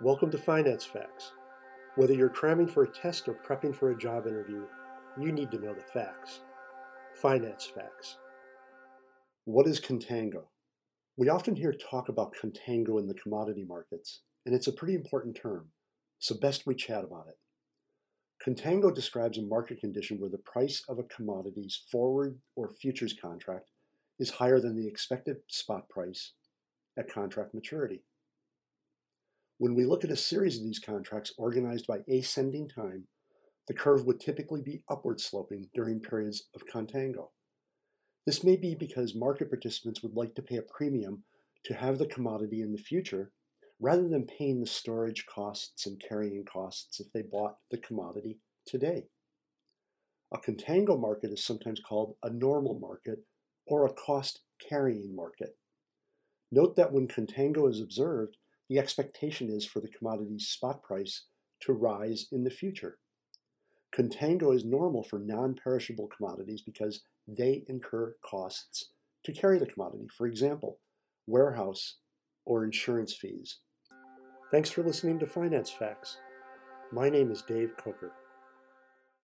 Welcome to Finance Facts. Whether you're cramming for a test or prepping for a job interview, you need to know the facts. Finance Facts. What is contango? We often hear talk about contango in the commodity markets, and it's a pretty important term, so best we chat about it. Contango describes a market condition where the price of a commodity's forward or futures contract is higher than the expected spot price at contract maturity. When we look at a series of these contracts organized by ascending time, the curve would typically be upward sloping during periods of contango. This may be because market participants would like to pay a premium to have the commodity in the future rather than paying the storage costs and carrying costs if they bought the commodity today. A contango market is sometimes called a normal market or a cost carrying market. Note that when contango is observed, the expectation is for the commodity's spot price to rise in the future. Contango is normal for non perishable commodities because they incur costs to carry the commodity, for example, warehouse or insurance fees. Thanks for listening to Finance Facts. My name is Dave Coker.